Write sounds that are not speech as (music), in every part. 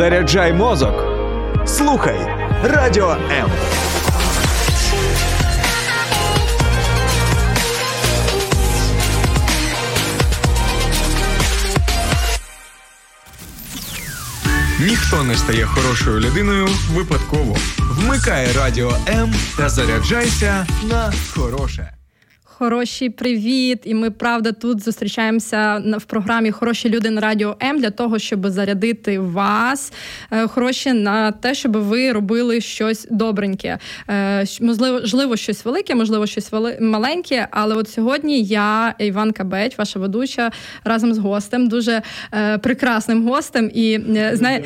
Заряджай мозок. Слухай радіо М. Ніхто не стає хорошою людиною випадково. Вмикай радіо М та заряджайся на хороше. Хороші, привіт! І ми правда тут зустрічаємося в програмі Хороші люди на радіо М для того, щоб зарядити вас е, хороші на те, щоб ви робили щось добреньке. Е, можливо, щось велике, можливо, щось маленьке. Але от сьогодні я, Іванка Беть, ваша ведуча, разом з гостем, дуже е, прекрасним гостем. І знає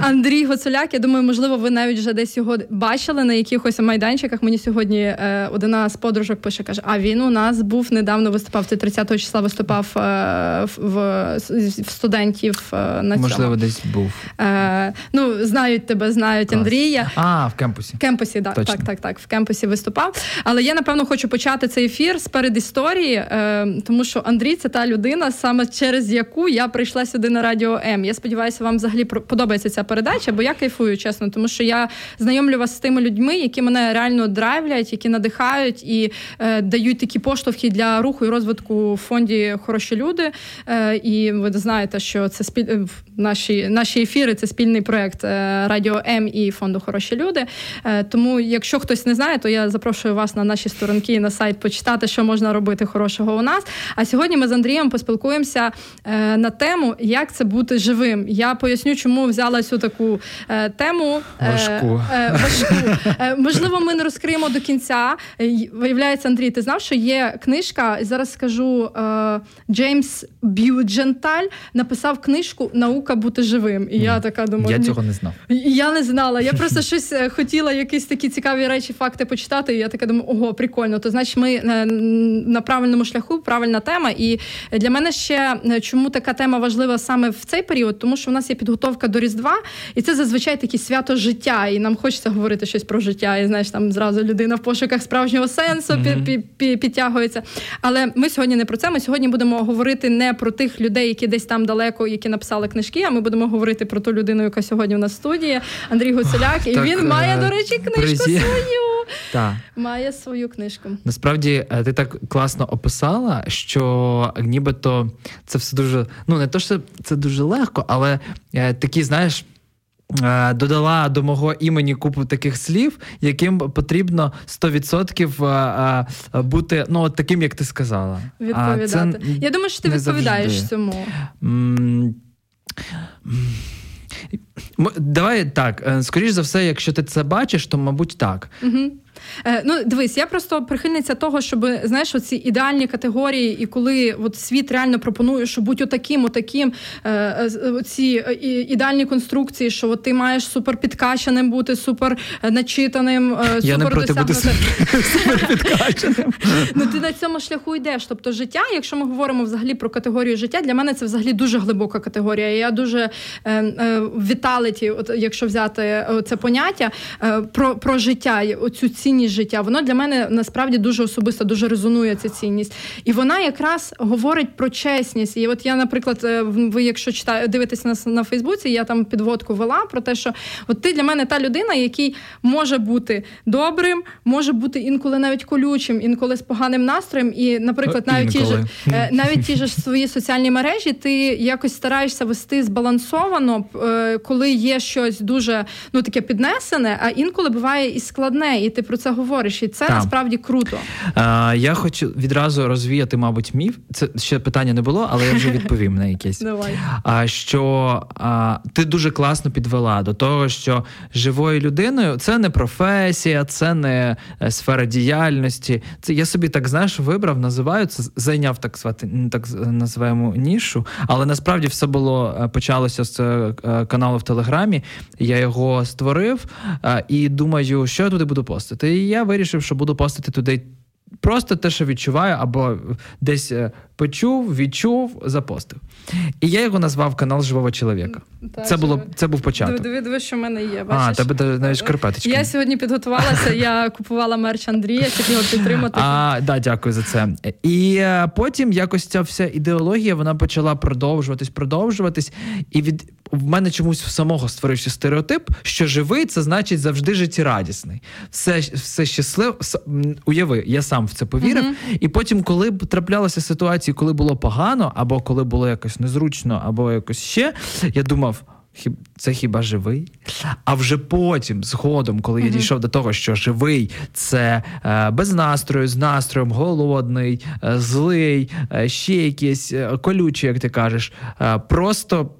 Андрій Гоцуляк. Я думаю, можливо, ви навіть вже десь його бачили на якихось майданчиках. Мені сьогодні одна з подружок пише, каже: А він у нас був недавно виступав. Це 30-го числа виступав е, в, в, в студентів е, на цьому. Можливо, десь був. Е, Ну, знають тебе, знають Клас. Андрія. А, в кемпусі. В кемпусі, да, так, так, так. В кемпусі виступав. Але я напевно хочу почати цей ефір з передісторії, е, тому що Андрій це та людина, саме через яку я прийшла сюди на радіо М. Я сподіваюся, вам взагалі подобається ця передача, бо я кайфую, чесно, тому що я знайомлю вас з тими людьми, які мене реально драйвлять, які надихають і е, дають дають такі поштовхи для руху і розвитку в фонді хороші люди. Е, і ви знаєте, що це спіль... Е, наші наші ефіри це спільний проект е, Радіо М і фонду Хороші люди. Тому, якщо хтось не знає, то я запрошую вас на наші сторонки і на сайт почитати, що можна робити хорошого у нас. А сьогодні ми з Андрієм поспілкуємося на тему, як це бути живим. Я поясню, чому взяла цю таку тему важку. важку. Можливо, ми не розкриємо до кінця. Виявляється, Андрій, ти знав, що є книжка, зараз скажу е, Джеймс Б'юдженталь написав книжку Наука бути живим. І я така думаю, я цього не знав. Я не знала. Я просто щось е, хотіла, якісь такі цікаві речі, факти почитати. І я така думаю, ого, прикольно. То значить, ми е, на правильному шляху, правильна тема. І для мене ще чому така тема важлива саме в цей період, тому що в нас є підготовка до Різдва, і це зазвичай таке свято життя. І нам хочеться говорити щось про життя. І знаєш, там зразу людина в пошуках справжнього сенсу. Mm-hmm підтягується. Але ми сьогодні не про це. Ми сьогодні будемо говорити не про тих людей, які десь там далеко, які написали книжки. А ми будемо говорити про ту людину, яка сьогодні в нас в студії, Андрій Гуцуляк. І так, він має, до речі, книжку призі... свою. Так. Має свою книжку. Насправді е, ти так класно описала, що нібито це все дуже. Ну не то, що це дуже легко, але е, такі, знаєш. Е, додала до мого імені купу таких слів, яким потрібно 100% е, е, бути ну, от таким, як ти сказала. Відповідати. Це Я думаю, що ти відповідаєш завжди. цьому. Давай так. Скоріш за все, якщо ти це бачиш, то мабуть так. Угу. Е, ну, дивись, я просто прихильниця того, щоб знаєш, оці ідеальні категорії, і коли от світ реально пропонує, що будь отаким, отаким, е, ці ідеальні конструкції, що от ти маєш супер підкачаним бути, супер начитаним, я супер не проти бути супер підкачаним. (laughs) Ну ти на цьому шляху йдеш. Тобто, життя, якщо ми говоримо взагалі про категорію життя, для мене це взагалі дуже глибока категорія. Я дуже віталіті, от якщо взяти це поняття про, про життя, оцю цінність життя. Воно для мене насправді дуже особисто, дуже резонує ця цінність. І вона якраз говорить про чесність. І от я, наприклад, е, ви, якщо читаю, дивитесь на на Фейсбуці, я там підводку вела про те, що от ти для мене та людина, який може бути добрим, може бути інколи навіть колючим, інколи з поганим настроєм. І, наприклад, навіть ті ж е, навіть ті ж свої соціальні мережі, ти якось стараєшся вести збалансовано, е, коли є щось дуже ну таке піднесене, а інколи буває і складне, і ти про це говориш, і це Там. насправді круто. А, Я хочу відразу розвіяти, мабуть, міф. Це ще питання не було, але я вже відповім на якесь. Давай. А що а, ти дуже класно підвела до того, що живою людиною це не професія, це не е, сфера діяльності. Це я собі так знаєш, вибрав, називаю це, зайняв так звати, так називаємо нішу. Але насправді все було е, почалося з е, каналу в Телеграмі. Я його створив і думаю, що я туди буду постити. Я вирішив, що буду постити туди. Просто те, що відчуваю, або десь почув, відчув, запостив. І я його назвав канал живого чоловіка. Так, Це було це був початок. Диви, диви, що в мене є. Бачиш? А, тебе навіть шкарпеточки. Я сьогодні підготувалася, я (laughs) купувала мерч Андрія, щоб його підтримати. А, да, Дякую за це. І е, потім якось ця вся ідеологія вона почала продовжуватись, продовжуватись. І від в мене чомусь самого створився стереотип, що живий це значить завжди життєрадісний. Все все щасливо. Уяви, я сам в це повірив. Mm-hmm. І потім, коли траплялися ситуації, коли було погано, або коли було якось незручно, або якось ще, я думав. Це хіба живий? А вже потім, згодом, коли я дійшов до того, що живий це е, без настрою, з настроєм, голодний, е, злий, е, ще якийсь е, колючий, як ти кажеш, е, просто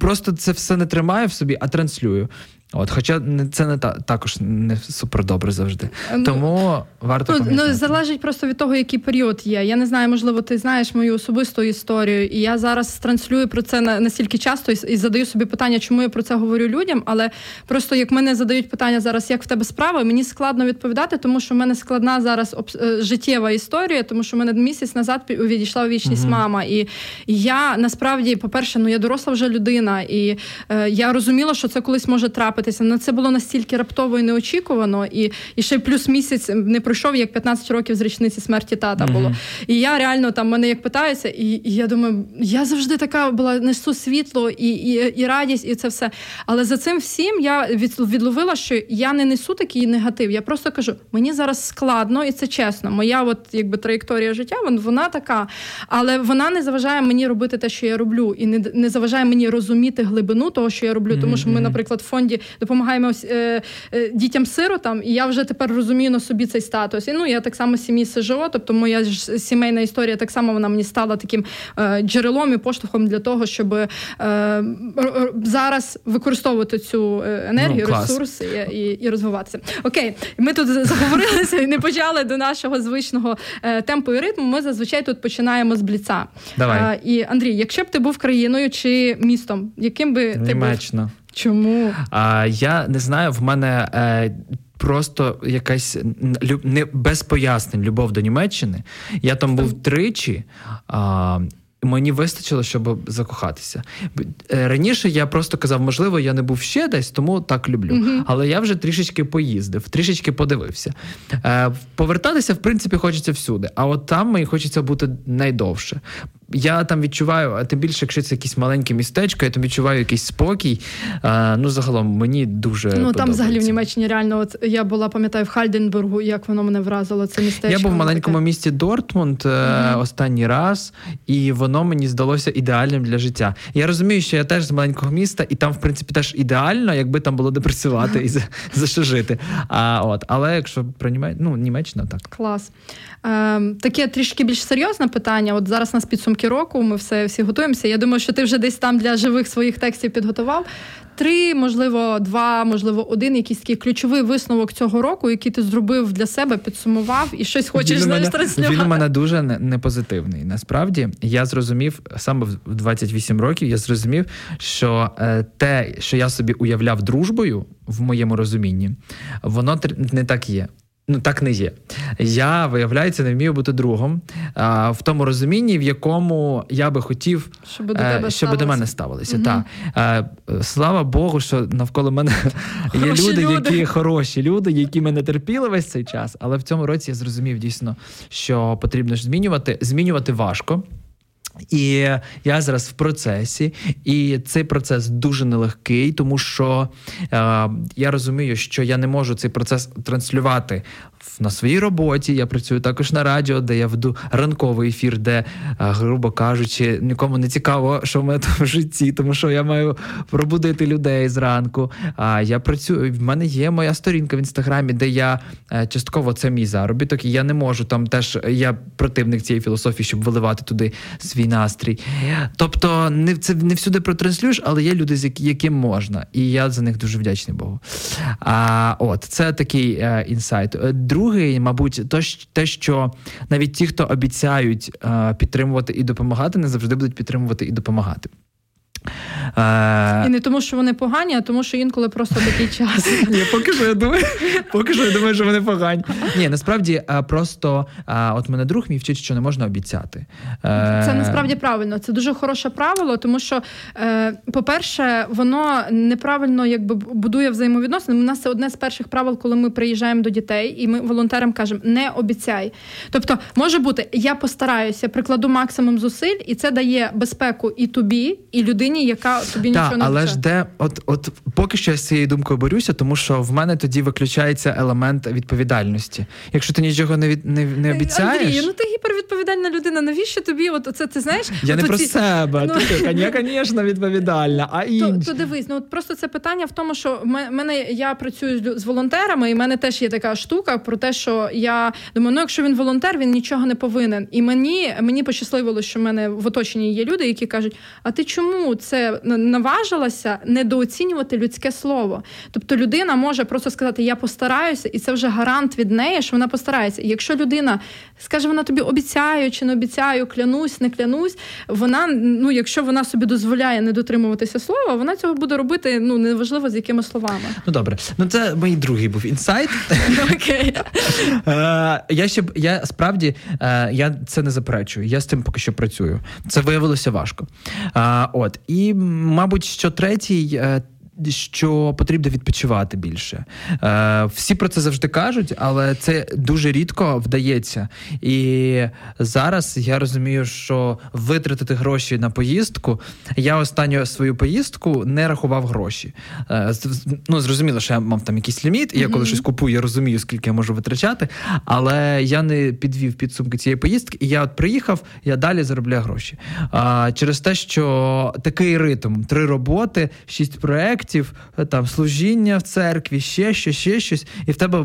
просто це все не тримаю в собі, а транслюю. От, Хоча це не та також не супер добре завжди. Ну, Тому варто ну, ну залежить просто від того, який період є. Я не знаю, можливо, ти знаєш мою особисту історію, і я зараз транслюю про це настільки часто і, і задаю собі питання, чому я про це говорю людям. Але просто як мене задають питання зараз, як в тебе справи, мені складно відповідати, тому що в мене складна зараз об, е, життєва історія, тому що в мене місяць назад відійшла у вічність uh мама. І, і я насправді, по-перше, ну я доросла вже людина, і е, я розуміла, що це колись може трапити трапитися. Ну це було настільки раптово і неочікувано, і і ще плюс місяць не пройшов, як 15 років з річниці смерті тата було. Uh-huh. І я реально там мене як питаються, і, і я думаю, я завжди така була несу світло і, і, і радість, і це все. Але за цим всім я відловила, що я не несу такий негатив. Я просто кажу, мені зараз складно, і це чесно. Моя от якби траєкторія життя, вона така, але вона не заважає мені робити те, що я роблю, і не не заважає мені розуміти глибину того, що я роблю. Тому що ми, наприклад, в фонді допомагаємо е, е, дітям-сиротам, і я вже тепер розумію на собі цей статус. І ну я так само сім'ї СЖО, тобто моя ж сімейна історія так само вона мені стала таким е, джерелом і поштовхом для того, щоб е, зараз використовувати цю е, енергію, ну, ресурс і, і, і розвиватися. Окей, ми тут заговорилися і не почали до нашого звичного е, темпу і ритму. Ми зазвичай тут починаємо з бліца. Давай. І Андрій, якщо б ти був країною чи містом, яким би ти був? Чому? А, Я не знаю, в мене. Е, Просто якась не без пояснень любов до Німеччини. Я там був тричі, а, мені вистачило, щоб закохатися. Е, раніше я просто казав, можливо, я не був ще десь, тому так люблю. Mm-hmm. Але я вже трішечки поїздив, трішечки подивився. Е, Повертатися, в принципі, хочеться всюди. А от там мені хочеться бути найдовше я там відчуваю, а тим більше, якщо це якесь маленьке містечко, я там відчуваю якийсь спокій. А, Ну, загалом мені дуже. Ну там взагалі в Німеччині реально, от я була, пам'ятаю, в Хальденбургу, як воно мене вразило. Це містечко. Я був в маленькому таке. місті Дортмунд mm-hmm. останній раз, і воно мені здалося ідеальним для життя. Я розумію, що я теж з маленького міста, і там, в принципі, теж ідеально, якби там було де працювати і за, (laughs) за що жити. А от, але якщо про Німеччину, ну, Німеччина, так клас. Ем, Таке трішки більш серйозне питання. От зараз нас підсумки року, ми все всі готуємося. Я думаю, що ти вже десь там для живих своїх текстів підготував. Три, можливо, два, можливо, один якийсь такий ключовий висновок цього року, який ти зробив для себе, підсумував і щось хочеш знаєш, транслювати. Він у мене дуже непозитивний. Насправді я зрозумів саме в 28 років. Я зрозумів, що е, те, що я собі уявляв дружбою в моєму розумінні, воно не так є. Ну, так не є. Я, виявляється, не вмію бути другом а, в тому розумінні, в якому я би хотів, щоб до тебе щоб до мене ставилися. Угу. Та. А, слава Богу, що навколо мене (laughs) є люди, люди, які хороші люди, які мене терпіли весь цей час. Але в цьому році я зрозумів дійсно, що потрібно ж змінювати. Змінювати важко. І я зараз в процесі, і цей процес дуже нелегкий, тому що е, я розумію, що я не можу цей процес транслювати на своїй роботі. Я працюю також на радіо, де я веду ранковий ефір, де, е, грубо кажучи, нікому не цікаво, що в мене там в житті, тому що я маю пробудити людей зранку. А я працюю. В мене є моя сторінка в інстаграмі, де я е, частково це мій заробіток, і я не можу там теж. Я противник цієї філософії, щоб виливати туди свій настрій. Тобто, не це не всюди протранслюєш, але є люди, з яким можна, і я за них дуже вдячний Богу. А от це такий е, інсайт. Другий, мабуть, то те, що навіть ті, хто обіцяють е, підтримувати і допомагати, не завжди будуть підтримувати і допомагати. І не тому, що вони погані, а тому, що інколи просто такий час. (laughs) Ні, Поки що я думаю, поки що я думаю, що вони погані. Ні, насправді просто от мене друг мій вчить, що не можна обіцяти. Це насправді правильно. Це дуже хороше правило, тому що, по-перше, воно неправильно якби будує взаємовідносини. У нас це одне з перших правил, коли ми приїжджаємо до дітей, і ми волонтерам кажемо не обіцяй. Тобто, може бути, я постараюся, прикладу максимум зусиль, і це дає безпеку і тобі, і людині, яка тобі Та, нічого не але ж де, от, от поки що я з цією думкою борюся, тому що в мене тоді виключається елемент відповідальності. Якщо ти нічого не від не, не обіцяєш... Андрій, ну ти гіпервідповідальна людина. Навіщо тобі? От це ти знаєш? Я от не про себе. Ну... Ти, я, звісно, відповідальна. А інші. То, то дивись, ну от просто це питання в тому, що мене я працюю з волонтерами, і в мене теж є така штука про те, що я думаю, ну якщо він волонтер, він нічого не повинен. І мені мені пощасливило, що в мене в оточенні є люди, які кажуть: а ти чому це наважилася недооцінювати людське слово? Тобто людина може просто сказати Я постараюся, і це вже гарант від неї, що вона постарається. І якщо людина скаже, вона тобі обіцяю чи не обіцяю, клянусь, не клянусь, вона ну, якщо вона собі дозволяє не дотримуватися слова, вона цього буде робити ну неважливо з якими словами. Ну добре, ну це мій другий був інсайт. (laughs) Окей. Е, я ще я справді е, я це не заперечую. Я з цим поки що працюю. Це виявилося важко. Е, от і мабуть, що третій що потрібно відпочивати більше. Е, Всі про це завжди кажуть, але це дуже рідко вдається. І зараз я розумію, що витратити гроші на поїздку. Я останню свою поїздку не рахував гроші. Е, Ну, зрозуміло, що я мав там якийсь ліміт, і я коли щось купую, я розумію, скільки я можу витрачати. Але я не підвів підсумки цієї поїздки, і я от приїхав, я далі заробляю гроші. А, Через те, що такий ритм: три роботи, шість проєктів, проєктів, там служіння в церкві, ще щось, ще щось, і в тебе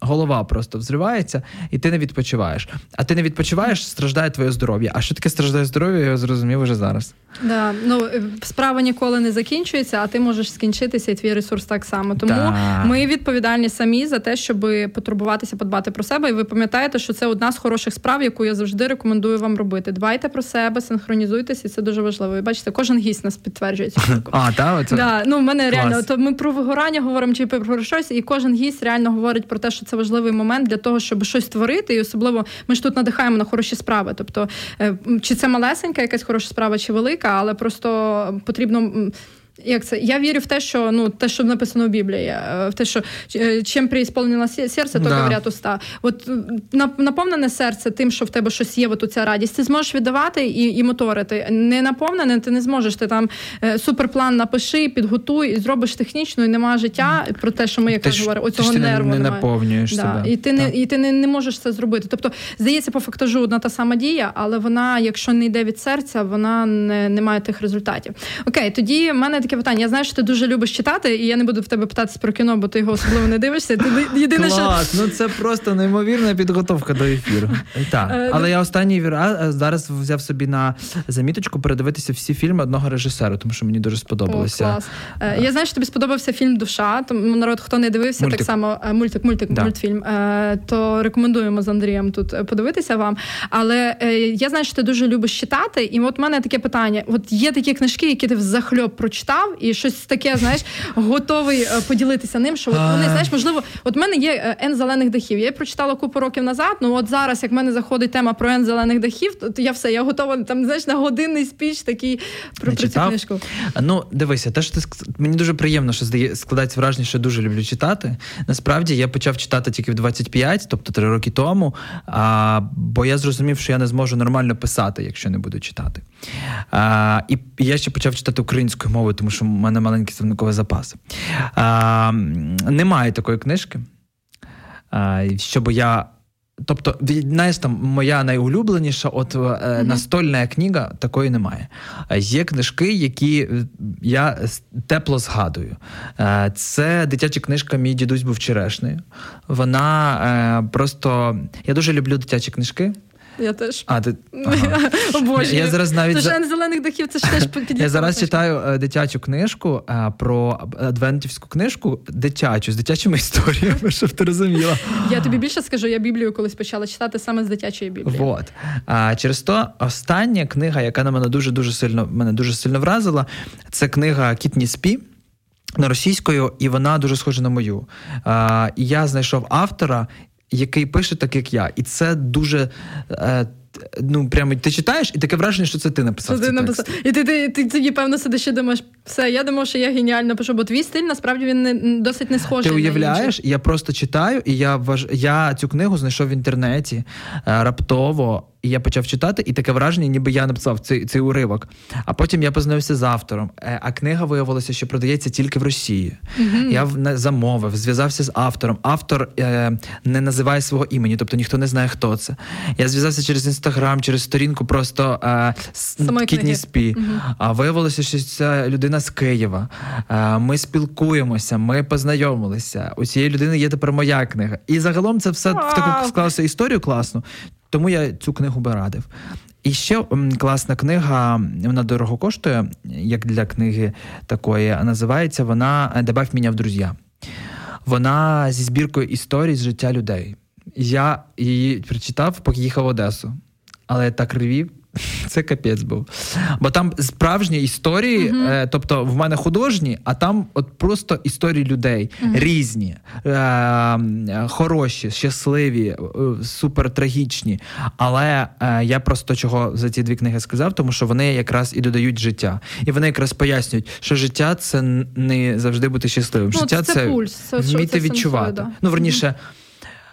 голова просто взривається, і ти не відпочиваєш. А ти не відпочиваєш, страждає твоє здоров'я. А що таке страждає здоров'я, я зрозумів уже зараз. Да, ну е, справа ніколи не закінчується, а ти можеш скінчитися, і твій ресурс так само. Тому да. ми відповідальні самі за те, щоб потурбуватися, подбати про себе. І ви пам'ятаєте, що це одна з хороших справ, яку я завжди рекомендую вам робити. Дбайте про себе, синхронізуйтеся, і це дуже важливо. І бачите, кожен гість нас підтверджує цю (laughs) штуку. А, та, оце... да, ну, мене Клас. реально, то ми про вигорання говоримо чи про щось, і кожен гість реально говорить про те, що це важливий момент для того, щоб щось створити. І особливо ми ж тут надихаємо на хороші справи. Тобто, е, чи це малесенька, якась хороша справа, чи велика, але просто потрібно як це? Я вірю в те, що ну те, що написано в Біблії, е, в те, що е, чим приісполнило серце, то да. говорять уста. От наповнене серце тим, що в тебе щось є, от ця радість, ти зможеш віддавати і і моторити. Не наповнене, ти не зможеш. Ти там е, суперплан напиши, підготуй і зробиш технічно, і немає життя про те, що ми якраз говоримо, оцього ти нерву не, не наповнюєш да. себе. І ти не і ти не, не можеш це зробити. Тобто, здається, по фактажу одна та сама дія, але вона, якщо не йде від серця, вона не, не має тих результатів. Окей, тоді в мене таке питання. Я знаю, що ти дуже любиш читати, і я не буду в тебе питатися про кіно, бо ти його особливо не дивишся. Ти єдине, Клас, що... ну це просто неймовірна підготовка до ефіру. Так, е, але ну- я останній раз зараз взяв собі на заміточку передивитися всі фільми одного режисера, тому що мені дуже сподобалося. О, клас. Е, я знаю, що тобі сподобався фільм Душа. Тому народ, хто не дивився, мультик. так само е, мультик, мультик, да. мультфільм. То рекомендуємо з Андрієм тут подивитися вам. Але я знаю, що ти дуже любиш читати, і от в мене таке питання: от є такі книжки, які ти взахльоб прочитав, і щось таке, знаєш, готовий е, поділитися ним. Що от вони знаєш, можливо, от в мене є Н зелених дахів. Я її прочитала купу років назад. Ну от зараз, як в мене заходить тема про Н зелених дахів, то я все, я готова там, знаєш, на годинний спіч такий про, про цю книжку. Ну, дивися, те, що ти мені дуже приємно, що складається враження, що я дуже люблю читати. Насправді я почав читати тільки в 25, тобто три роки тому. А, Бо я зрозумів, що я не зможу нормально писати, якщо не буду читати. А, І я ще почав читати українською мовою, тому що в мене маленький словниковий запас. А, Немає такої книжки, а, щоб я. Тобто, знаєш, там моя найулюбленіша, от mm-hmm. настольна книга такої немає. Є книжки, які я тепло згадую. Це дитяча книжка Мій дідусь був черешнею. Вона просто я дуже люблю дитячі книжки. Я теж. А, ти... Ага. (laughs) Я зараз навіть Це ж зелених дахів, це ж теж підліткова (laughs) Я зараз читаю е, дитячу книжку е, про адвентівську книжку дитячу з дитячими історіями, (laughs) щоб ти розуміла. Я тобі більше скажу, я Біблію колись почала читати саме з дитячої Біблії. Вот. А через то остання книга, яка на мене дуже дуже сильно мене дуже сильно вразила, це книга Кітні Спі. На російською, і вона дуже схожа на мою. А, І я знайшов автора, який пише так, як я. І це дуже. Е, Ну, прямо ти читаєш, і таке враження, що це ти написав. Це ти написав. І ти, ти, ти, ти, певно, сидиш і думаєш, все, я думав, що я геніально пишу, бо твій стиль насправді він не досить не схожий. Ти уявляєш, я просто читаю, і я важ... я цю книгу знайшов в інтернеті е, раптово. І я почав читати, і таке враження, ніби я написав цей цей уривок. А потім я познайомився з автором. Е, а книга виявилася, що продається тільки в Росії. Mm-hmm. Я замовив, зв'язався з автором. Автор е, не називає свого імені, тобто ніхто не знає, хто це. Я зв'язався через інстаграм, через сторінку просто е, Кітні Спі. Mm-hmm. А виявилося, що ця людина з Києва. Е, ми спілкуємося, ми познайомилися. У цієї людини є тепер моя книга. І загалом це все wow. в таку склалося історію класну. Тому я цю книгу би радив. І ще класна книга, вона дорого коштує, як для книги такої, а називається вона Добавь мене в друзі. Вона зі збіркою історій з життя людей. Я її прочитав, поки їхав в Одесу. Але я так ревів, (laughs) це капець був. Бо там справжні історії, uh-huh. е, тобто в мене художні, а там от просто історії людей uh-huh. різні, е, хороші, щасливі, е, супер трагічні. Але е, я просто чого за ці дві книги сказав, тому що вони якраз і додають життя. І вони якраз пояснюють, що життя це не завжди бути щасливим. Ну, життя це, це пульс, це, вміти це відчувати. сенсує, да. Ну, верніше. Uh-huh.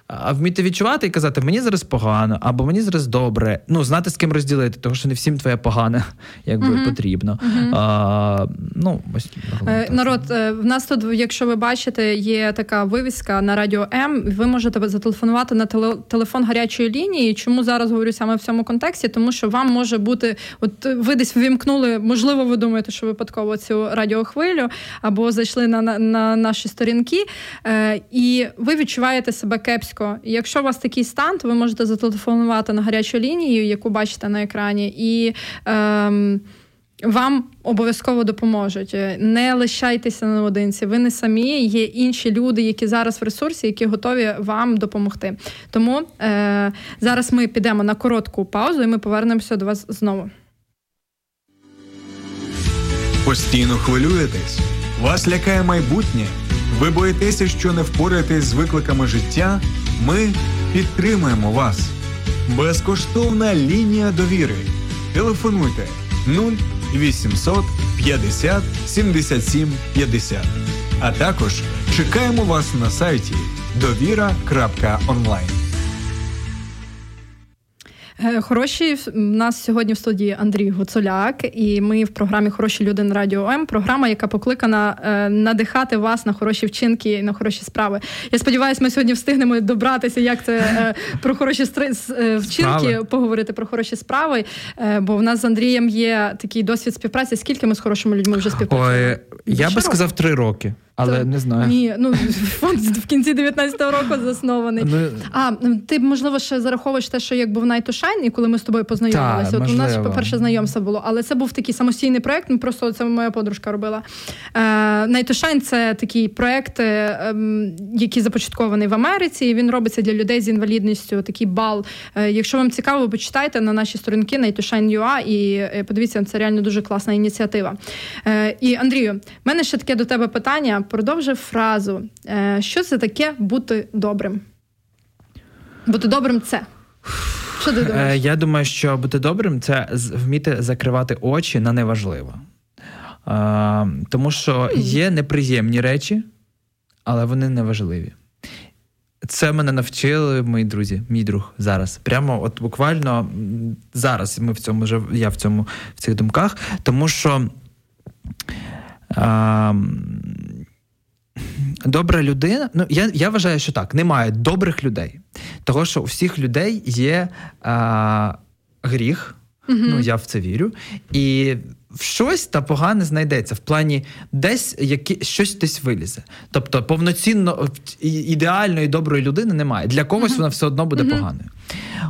А вміти відчувати і казати, мені зараз погано, або мені зараз добре. Ну, знати з ким розділити, тому що не всім твоє погане (laughs) якби uh-huh. потрібно. Uh-huh. А, ну, ось, е, Народ, е, в нас тут, якщо ви бачите, є така вивіска на радіо М. Ви можете зателефонувати на телефон гарячої лінії. Чому зараз говорю саме в цьому контексті? Тому що вам може бути, от ви десь ввімкнули, можливо, ви думаєте, що випадково цю радіохвилю, або зайшли на, на, на наші сторінки, е, і ви відчуваєте себе кепсько. І якщо у вас такий стан, то ви можете зателефонувати на гарячу лінію, яку бачите на екрані, і ем, вам обов'язково допоможуть. Не лишайтеся наодинці. Ви не самі, є інші люди, які зараз в ресурсі, які готові вам допомогти. Тому е, зараз ми підемо на коротку паузу, і ми повернемося до вас знову. Постійно хвилюєтесь. Вас лякає майбутнє. Ви боїтеся, що не впораєтесь з викликами життя. Ми підтримуємо вас. Безкоштовна лінія довіри. Телефонуйте 0800 50 77 50. А також чекаємо вас на сайті довіра.онлайн. Е, хороші у нас сьогодні в студії Андрій Гуцуляк, і ми в програмі Хороші люди на радіо М. Програма, яка покликана е, надихати вас на хороші вчинки і на хороші справи. Я сподіваюся, ми сьогодні встигнемо добратися, як це е, (laughs) про хороші вчинки справи. поговорити про хороші справи. Бо в нас з Андрієм є такий досвід співпраці. Скільки ми з хорошими людьми вже співпрацюємо? Ой, Я би сказав три роки. Але то, не знаю. Ні, ну (laughs) фонд в кінці 19-го року заснований. Ну, а ти можливо ще зараховуєш те, що як був Night to Shine, і коли ми з тобою познайомилися. Та, От у нас перше знайомство було, але це був такий самостійний проект. Ну просто це моя подружка робила. Е, Night to Shine – це такий проект, е, який започаткований в Америці. і Він робиться для людей з інвалідністю. Такий бал. Е, якщо вам цікаво, почитайте на наші сторінки Night to Shine UA і подивіться, це реально дуже класна ініціатива. І Андрію, в мене ще таке до тебе питання продовжив фразу. Е, що це таке бути добрим? Бути добрим це. Що ти думаєш? Е, я думаю, що бути добрим це вміти закривати очі на неважливо. Е, тому що є неприємні речі, але вони неважливі. Це мене навчили мої друзі, мій друг зараз. Прямо, от буквально зараз ми в цьому я в цьому в цих думках, тому що. А, добра людина. Ну я я вважаю, що так, немає добрих людей. Того, що у всіх людей є е, гріх, угу. ну я в це вірю. І щось та погане знайдеться в плані десь які, щось десь вилізе. Тобто повноцінно ідеальної доброї людини немає. Для когось uh-huh. вона все одно буде uh-huh. поганою.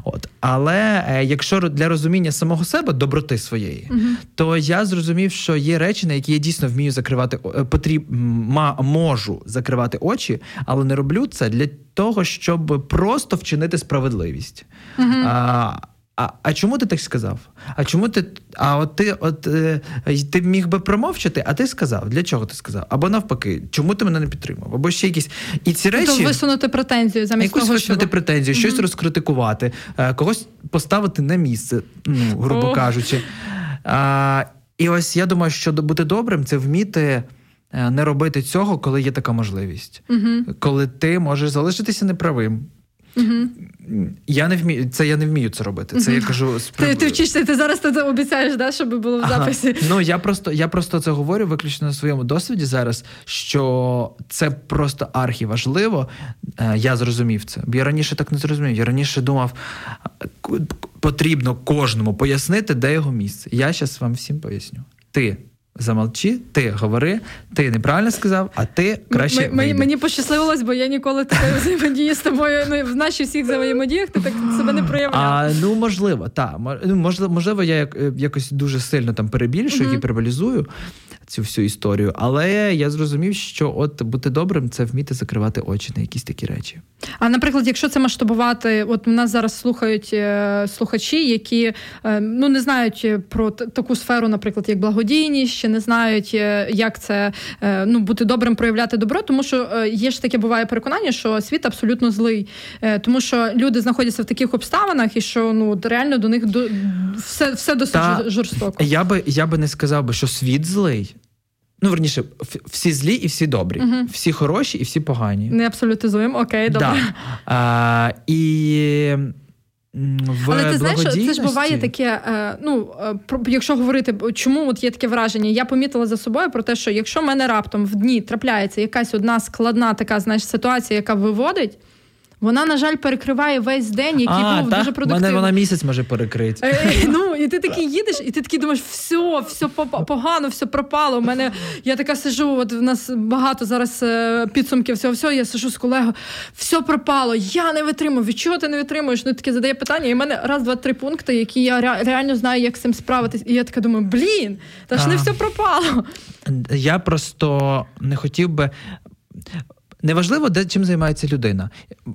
От. Але е, якщо для розуміння самого себе, доброти своєї, Мгм. то я зрозумів, що є речі, на які я дійсно вмію закривати е, потріб, ма, можу закривати очі, але не роблю це для того, щоб просто вчинити справедливість. А, а, а чому ти так сказав? А чому ти. А от ти от е, ти міг би промовчати, а ти сказав. Для чого ти сказав? Або навпаки, чому ти мене не підтримав? Або ще якісь. І ці То речі. висунути претензію замість Якусь того, висунути щоб... претензію, щось Мгм. розкритикувати, е, когось поставити на місце, ну, грубо Ох. кажучи. А, і ось я думаю, що бути добрим це вміти е, не робити цього, коли є така можливість. Мгм. Коли ти можеш залишитися неправим. Мгм. Я не вмію, це я не вмію це робити. Це я кажу з Ти, ти вчишся, ти зараз ти обіцяєш, да, щоб було в Ага. записі. Ну я просто я просто це говорю виключно на своєму досвіді зараз, що це просто архіважливо. Е, Я зрозумів це. Бо я раніше так не зрозумів. Я раніше думав, потрібно кожному пояснити, де його місце. Я зараз вам всім поясню. Ти замовчи, ти говори, ти неправильно сказав, а ти краще. М- мені, мені пощасливилось, бо я ніколи такої (laughs) взаємодії з тобою. Ну, в наші всіх взаємодіях ти так себе не проявляв. А, ну можливо, так. Ну, можливо, можливо, я як, е, якось дуже сильно там перебільшую, Мгм. гіперболізую цю всю історію. Але я зрозумів, що от бути добрим це вміти закривати очі на якісь такі речі. А наприклад, якщо це масштабувати, от нас зараз слухають е, слухачі, які е, ну не знають е, про таку сферу, наприклад, як благодійність, чи не знають, як це ну бути добрим, проявляти добро, тому що є ж таке буває переконання, що світ абсолютно злий, тому що люди знаходяться в таких обставинах, і що ну реально до них до все, все досить Та- жорстоко. Я би я би не сказав би, що світ злий. Ну, верніше, всі злі і всі добрі, Мгм. всі хороші і всі погані. Не абсолютизуємо, окей, добре. Да. А, і в Але ти знаєш, це ж буває таке. е, Ну е, якщо говорити, чому от є таке враження, я помітила за собою про те, що якщо в мене раптом в дні трапляється якась одна складна така знаєш, ситуація, яка виводить, вона, на жаль, перекриває весь день, який а, був та? дуже Мене вона місяць може перекрити. Е, е, Ну, і ти такий їдеш, і ти такий думаєш, все, все погано, все пропало. У мене я така сижу, от в нас багато зараз е, підсумків всього всього. Я сижу з колегою, все пропало, я не витримую. Від чого ти не витримуєш? Ну таке задає питання. І в мене раз, два, три пункти, які я реально знаю, як з цим справитись. І я така думаю, блін, та ж не все пропало. Я просто не хотів би. Неважливо, де чим займається людина.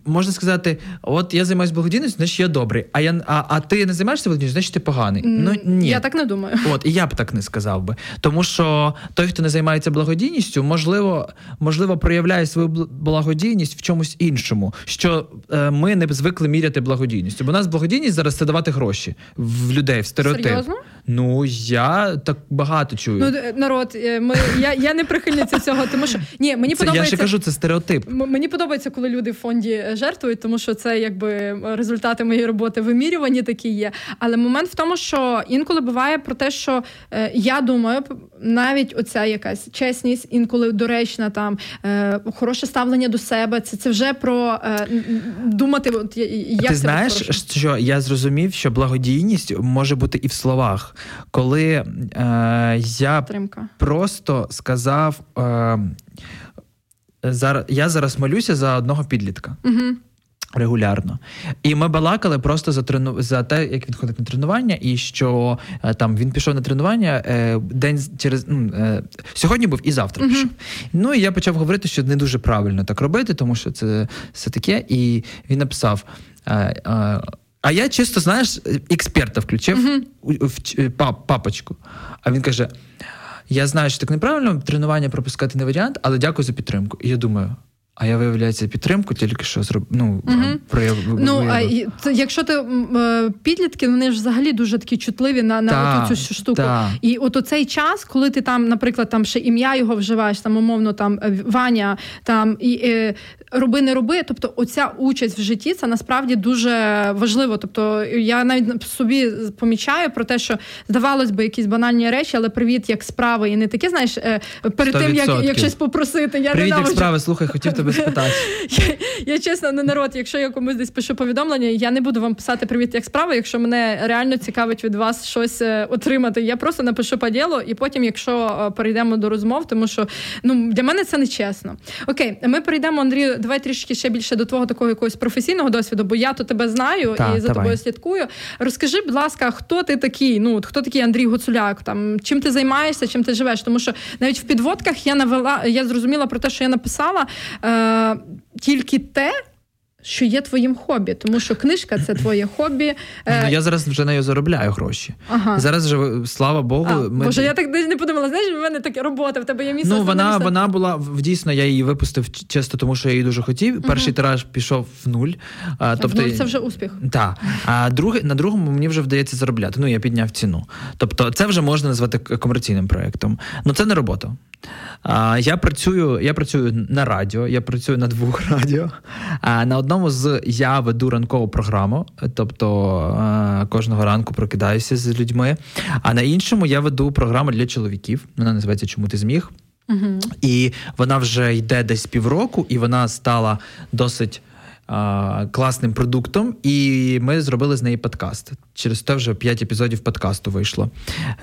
Можна сказати, от я займаюся благодійністю, значить я добрий. А я а, а ти не займаєшся благодійністю, значить ти поганий. Ну ні. Я так не думаю. От, і я б так не сказав би. Тому що той, хто не займається благодійністю, можливо, можливо, проявляє свою благодійність в чомусь іншому, що е, ми не звикли міряти благодійністю. Бо у нас благодійність зараз це давати гроші в людей, в стереотип. Серйозно? Ну я так багато чую. Ну, народ, е, ми, я, я не прихильниця цього, тому що ні, мені це, я подобається. ще кажу, це стереотип. М- Мені подобається, коли люди в фонді жертвують, тому що це якби результати моєї роботи вимірювані такі є. Але момент в тому, що інколи буває про те, що е, я думаю, навіть оця якась чесність, інколи доречна, там е, хороше ставлення до себе. Це, це вже про е, думати, от, як Ти знаєш, по-хорошому. що я зрозумів, що благодійність може бути і в словах. Коли е, я підтримка. просто сказав. Е, зараз, я зараз молюся за одного підлітка. Угу. Регулярно. І ми балакали просто за трену... за те, як він ходить на тренування, і що е, там він пішов на тренування е, день через ну, е, сьогодні був і завтра Мгм. пішов. Ну і я почав говорити, що не дуже правильно так робити, тому що це все таке. І він написав. Е, е, а я чисто, знаєш, експерта включив у- в ч- е, пап, папочку. А він каже: Я знаю, що так неправильно, тренування пропускати не варіант, але дякую за підтримку. І я думаю. А я виявляється підтримку тільки що зроб... ну, проявив. Ну, а виявив. і якщо ти е, підлітки, вони ж взагалі дуже такі чутливі на, на Та, цю штуку. та. І от оцей час, коли ти там, наприклад, там ще ім'я його вживаєш, там умовно там е, Ваня, там і е, роби, не роби. Тобто, оця участь в житті це насправді дуже важливо. Тобто, я навіть собі помічаю про те, що здавалось би, якісь банальні речі, але привіт, як справи, і не таке, знаєш, перед тим як, 100%. як щось попросити. Я Привіт, як справи, слухай, хотів тебе тебе спитати. (laughs) Я, я чесно, не народ, якщо я комусь десь пишу повідомлення, я не буду вам писати привіт, як справа, якщо мене реально цікавить від вас щось е, отримати. Я просто напишу по ділу, і потім, якщо е, перейдемо до розмов, тому що ну для мене це не чесно. Окей, ми перейдемо, Андрію, давай трішки ще більше до твого такого якогось професійного досвіду, бо я то тебе знаю Та, і за давай. тобою слідкую. Розкажи, будь ласка, хто ти такий? Ну, хто такий Андрій Гуцуляк? Там чим ти займаєшся, чим ти живеш? Тому що навіть в підводках я навела, я зрозуміла про те, що я написала е, тільки те. Що є твоїм хобі, тому що книжка це твоє хобі. Е, Ну, я зараз вже нею заробляю гроші. ага. Зараз же, слава Богу, А, ми... Боже, я так не подумала. Знаєш, в мене така робота, в тебе є місце. Ну, вона, вона була дійсно, я її випустив чисто, тому що я її дуже хотів. Перший тираж пішов в нуль. А, тобто, ну, це вже успіх. Так. А другий, на другому мені вже вдається заробляти. Ну, я підняв ціну. Тобто, це вже можна назвати комерційним проєктом. Ну, це не робота. А, я, працюю, я працюю на радіо, я працюю на двох (laughs) радіо. А, на одному з я веду ранкову програму, тобто кожного ранку прокидаюся з людьми. А на іншому я веду програму для чоловіків. Вона називається Чому ти зміг? Угу. І вона вже йде десь півроку, і вона стала досить. Класним продуктом, і ми зробили з неї подкаст. Через те вже п'ять епізодів подкасту вийшло.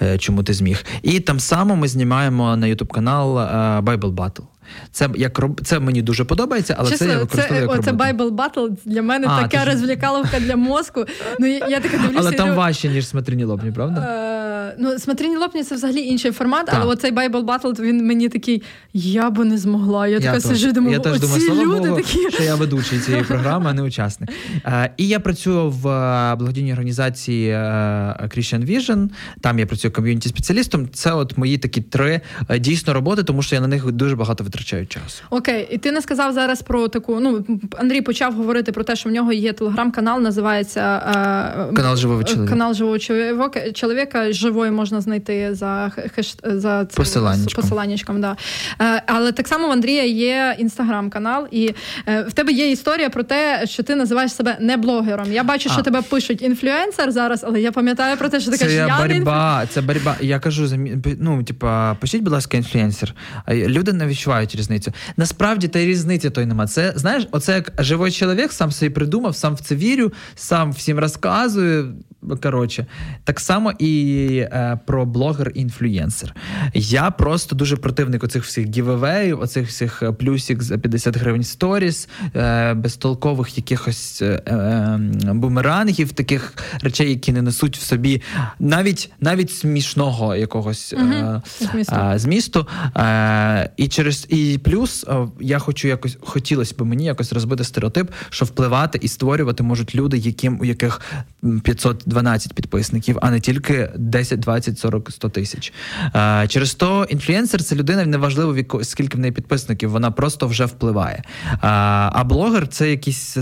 е, Чому ти зміг? І там само ми знімаємо на Ютуб канал е, Bible Battle. Це як це мені дуже подобається, але Чесно, це я це, використовую як оце роботу. Bible Battle для мене А, така розвлікаловка для мозку. Ну я, я така дивлюся. Але там думаю, важче, ніж смотрині лобні, правда? Е, ну, смотрині лопні це взагалі інший формат, Так. але оцей Bible Battle, він мені такий, я би не змогла. Я, така теж. сиджу і думаю, я теж думаю, слава люди Богу, такі. що я ведучий цієї програми, а не учасник. Е, і я працюю в е, благодійній організації е, Christian Vision. Там я працюю ком'юніті-спеціалістом. Це от мої такі три е, дійсно роботи, тому що я на них дуже багато витрачаю часу. Окей, і ти не сказав зараз про таку. Ну Андрій почав говорити про те, що в нього є телеграм-канал, називається е, Канал «Живого чоловіка». Канал живого чоловіка. Чоловіка живої можна знайти за хеш за Посиланнячком. посиланнячком, да. Е, але так само в Андрія є інстаграм-канал, і е, в тебе є історія про те, що ти називаєш себе не блогером. Я бачу, що А. тебе пишуть інфлюенсер зараз, але я пам'ятаю про те, що ти Це кажеш, я я не інфлю- це боротьба. Я кажу, ну, типа, пишіть, будь ласка, інфлюенсер. Люди не відчувають різницю. Насправді та й різниці той нема. Це знаєш, оце як живий чоловік, сам собі придумав, сам в це вірю, сам всім розказую. Коротше, так само і е, про блогер-інфлюєнсер. Я просто дуже противник оцих всіх гівевеїв, оцих всіх е, плюсів за 50 гривень сторіс, е, безтолкових якихось е, е, бумерангів, таких речей, які не несуть в собі навіть навіть смішного якогось е, Змісту. е, змісту. Е, і через і плюс е, я хочу якось хотілося б мені якось розбити стереотип, що впливати і створювати можуть люди, яким у яких 512 підписників, а не тільки 10, 20, 40, 100 тисяч. Е, через то інфлюенсер це людина, неважливо віко- скільки в неї підписників, вона просто вже впливає. Е, а блогер це якийсь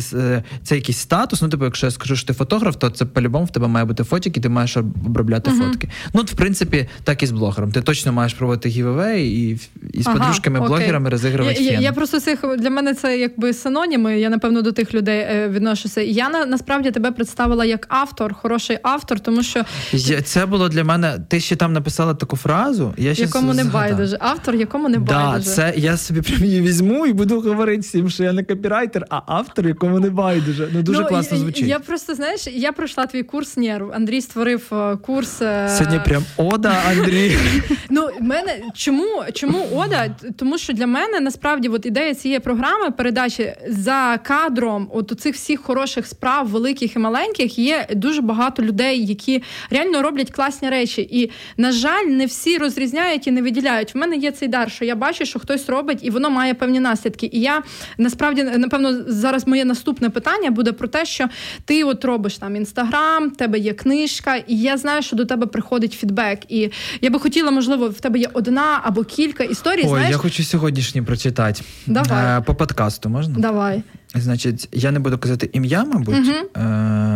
це якийсь статус. Ну, типу, якщо я скажу, що ти фотограф, то це по-любому в тебе має бути фотик, і ти маєш обробляти Мгм. фотки. Ну, от, в принципі, так і з блогером. Ти точно маєш проводити giveaway і, і з Ага, подружками-блогерами окей. розігрувати Я, я, я просто цих для мене це якби синоніми. Я напевно до тих людей е, відношуся. Я на, насправді тебе представила як автор, хороший автор, тому що Я- Це було для мене. Ти ще там написала таку фразу. Я щас якому не байдуже. Автор, якому не Да, байдуже. це я собі прям її візьму і буду говорити всім, що я не копірайтер, а автор, якому не байдуже. Ну дуже Ну, класно звучить. Я просто знаєш, я пройшла твій курс нерв. Андрій створив е, курс. е, Сьогодні прям ода, Андрій. (laughs) Ну, мене чому, чому Ода? Тому що для мене насправді от ідея цієї програми передачі за кадром от у цих всіх хороших справ, великих і маленьких, є дуже багато людей, які реально роблять класні речі. І, на жаль, не всі розрізняють і не виділяють. В мене є цей дар, що я бачу, що хтось робить, і воно має певні наслідки. І я насправді напевно зараз моє наступне питання буде про те, що ти от робиш там інстаграм, тебе є книжка, і я знаю, що до тебе приходить фідбек. І я би хотіла, можливо, в тебе є одна або кілька історій. Ой, знаєш, я хочу сьогоднішні прочитати. Давай. Е, По подкасту можна? давай. Значить, я не буду казати ім'я, мабуть. Угу. Е,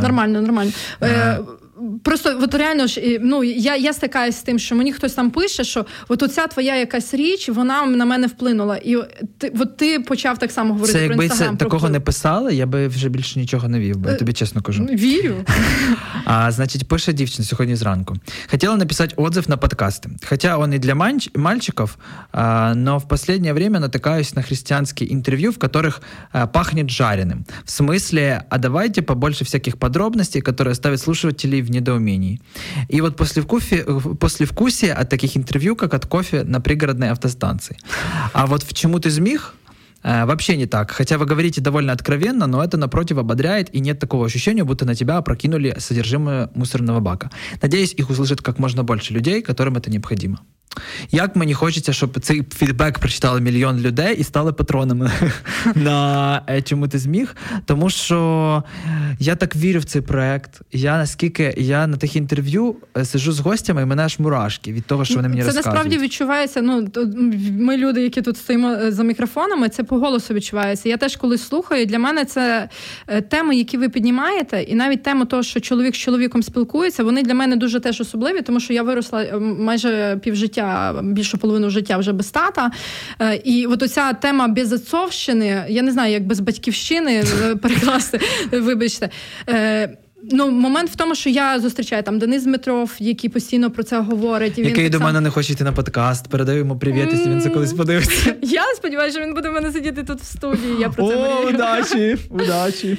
Нормально, нормально. Е, Е, Просто от реально ж ну я я стикаюся з тим, що мені хтось там пише, що от оця твоя якась річ, вона на мене вплинула. І ти от ти почав так само говорити. Це про якби це такого не писали, я би вже більше нічого не вів. би, Я тобі чесно кажу. Вірю. А значить, пише дівчина сьогодні зранку. Хотіла написати отзыв на подкасти. Хотя он и для мальчиков, но в последнее время натыкаюсь на христианские интервью, в которых пахнет жареным. В смысле, а давайте побольше всяких подробностей, которые ставят слушателей в недоумении. И вот после, вкуфи, после вкусия от таких интервью, как от кофе на пригородной автостанции. А вот в «Чему ты змих» Э, вообще не так. Хотя вы говорите довольно откровенно, но это напротив ободряет, и нет такого ощущения, будто на тебя опрокинули содержимое мусорного бака. Надеюсь, их услышит как можно больше людей, которым это необходимо. Як мені хочеться, щоб цей фідбек прочитали мільйон людей і стали патронами (laughs) на е, чому ти зміг. Тому що я так вірю в цей проект. Я наскільки я на тих інтерв'ю е, сижу з гостями, і мене аж мурашки від того, що вони мені це розказують. Це насправді відчувається. Ну ми люди, які тут стоїмо е, за мікрофонами, це по голосу відчувається. Я теж коли слухаю. Для мене це теми, які ви піднімаєте, і навіть тема того, що чоловік з чоловіком спілкується, вони для мене дуже теж особливі, тому що я виросла майже півжиття більшу половину життя вже без тата. Е, і от оця тема безотцовщини, я не знаю, як без батьківщини е, (laughs) перекласти, вибачте. Е, Ну, момент в тому, що я зустрічаю там Денис Дмитров, який постійно про це говорить. І який він до сам... мене не хоче йти на подкаст. Передаю йому привіт, якщо він це колись подивиться. (laughs) Я сподіваюся, що він буде в мене сидіти тут в студії. Я про це О, удачі! (laughs) удачі.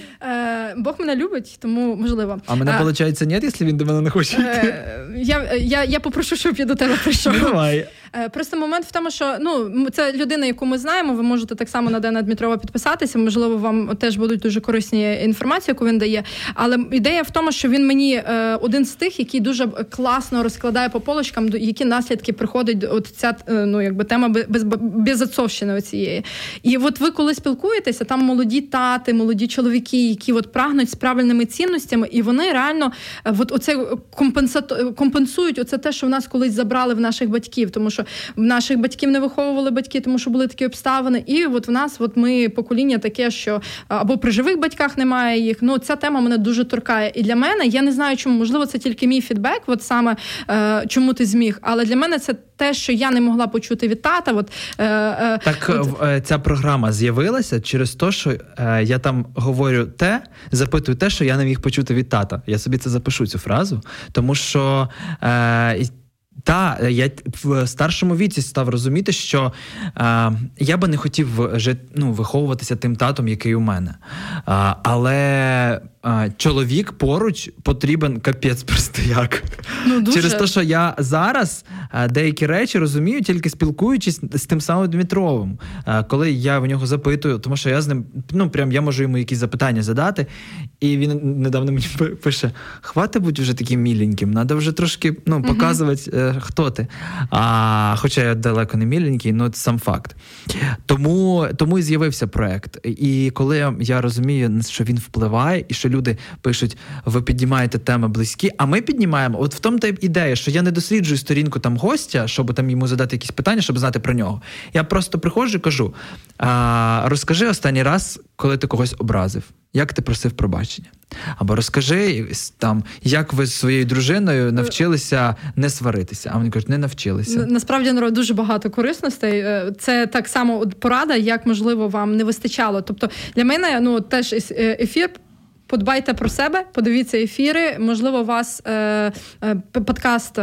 Бог мене любить, тому можливо. А мене виходить, ні, якщо він до мене не хоче йти? Е, я я, я попрошу, щоб я до тебе прийшов. Давай. Е, просто момент в тому, що ну це людина, яку ми знаємо. Ви можете так само на Дена Дмитрова підписатися. Можливо, вам теж будуть дуже корисні інформації, яку він дає. Але ідея в тому, що він мені е, один з тих, який дуже класно розкладає по полочкам, які наслідки приходить от ця е, ну якби тема без безотцовщини оцієї. І от ви коли спілкуєтеся, там молоді тати, молоді чоловіки, які от прагнуть з правильними цінностями, і вони реально от оце компенсують оце те, що в нас колись забрали в наших батьків, тому що що наших батьків не виховували батьки, тому що були такі обставини. І от в нас, от ми покоління таке, що або при живих батьках немає їх. Ну ця тема мене дуже торкає. І для мене я не знаю, чому можливо це тільки мій фідбек, от саме е, чому ти зміг. Але для мене це те, що я не могла почути від тата. От, е, е, Так от... Е, ця програма з'явилася через те, що е, я там говорю те, запитую те, що я не міг почути від тата. Я собі це запишу цю фразу, тому що. Е, та, я в старшому віці став розуміти, що е, я би не хотів ну, виховуватися тим татом, який у мене. Е, але чоловік поруч потрібен капець просто як. Ну, дуже. Через те, що я зараз деякі речі розумію, тільки спілкуючись з тим самим Дмитровим. Коли я в нього запитую, тому що я з ним ну прям я можу йому якісь запитання задати, і він недавно мені пише: хвати будь вже таким міленьким, треба вже трошки ну, показувати, хто ти. А, Хоча я далеко не міленький, ну це сам факт. Тому тому і з'явився проект. І коли я розумію, що він впливає, і що люди пишуть, ви піднімаєте теми близькі, а ми піднімаємо. От в тому та ідея, що я не досліджую сторінку там гостя, щоб там йому задати якісь питання, щоб знати про нього. Я просто приходжу і кажу: а, розкажи останній раз, коли ти когось образив. Як ти просив пробачення? Або розкажи там, як ви з своєю дружиною навчилися не сваритися. А вони кажуть, не навчилися. Насправді народ дуже багато корисностей. Е, це так само порада, як можливо вам не вистачало. Тобто для мене ну теж е, ефір подбайте про себе, подивіться ефіри. Можливо, у вас е, е, подкаст.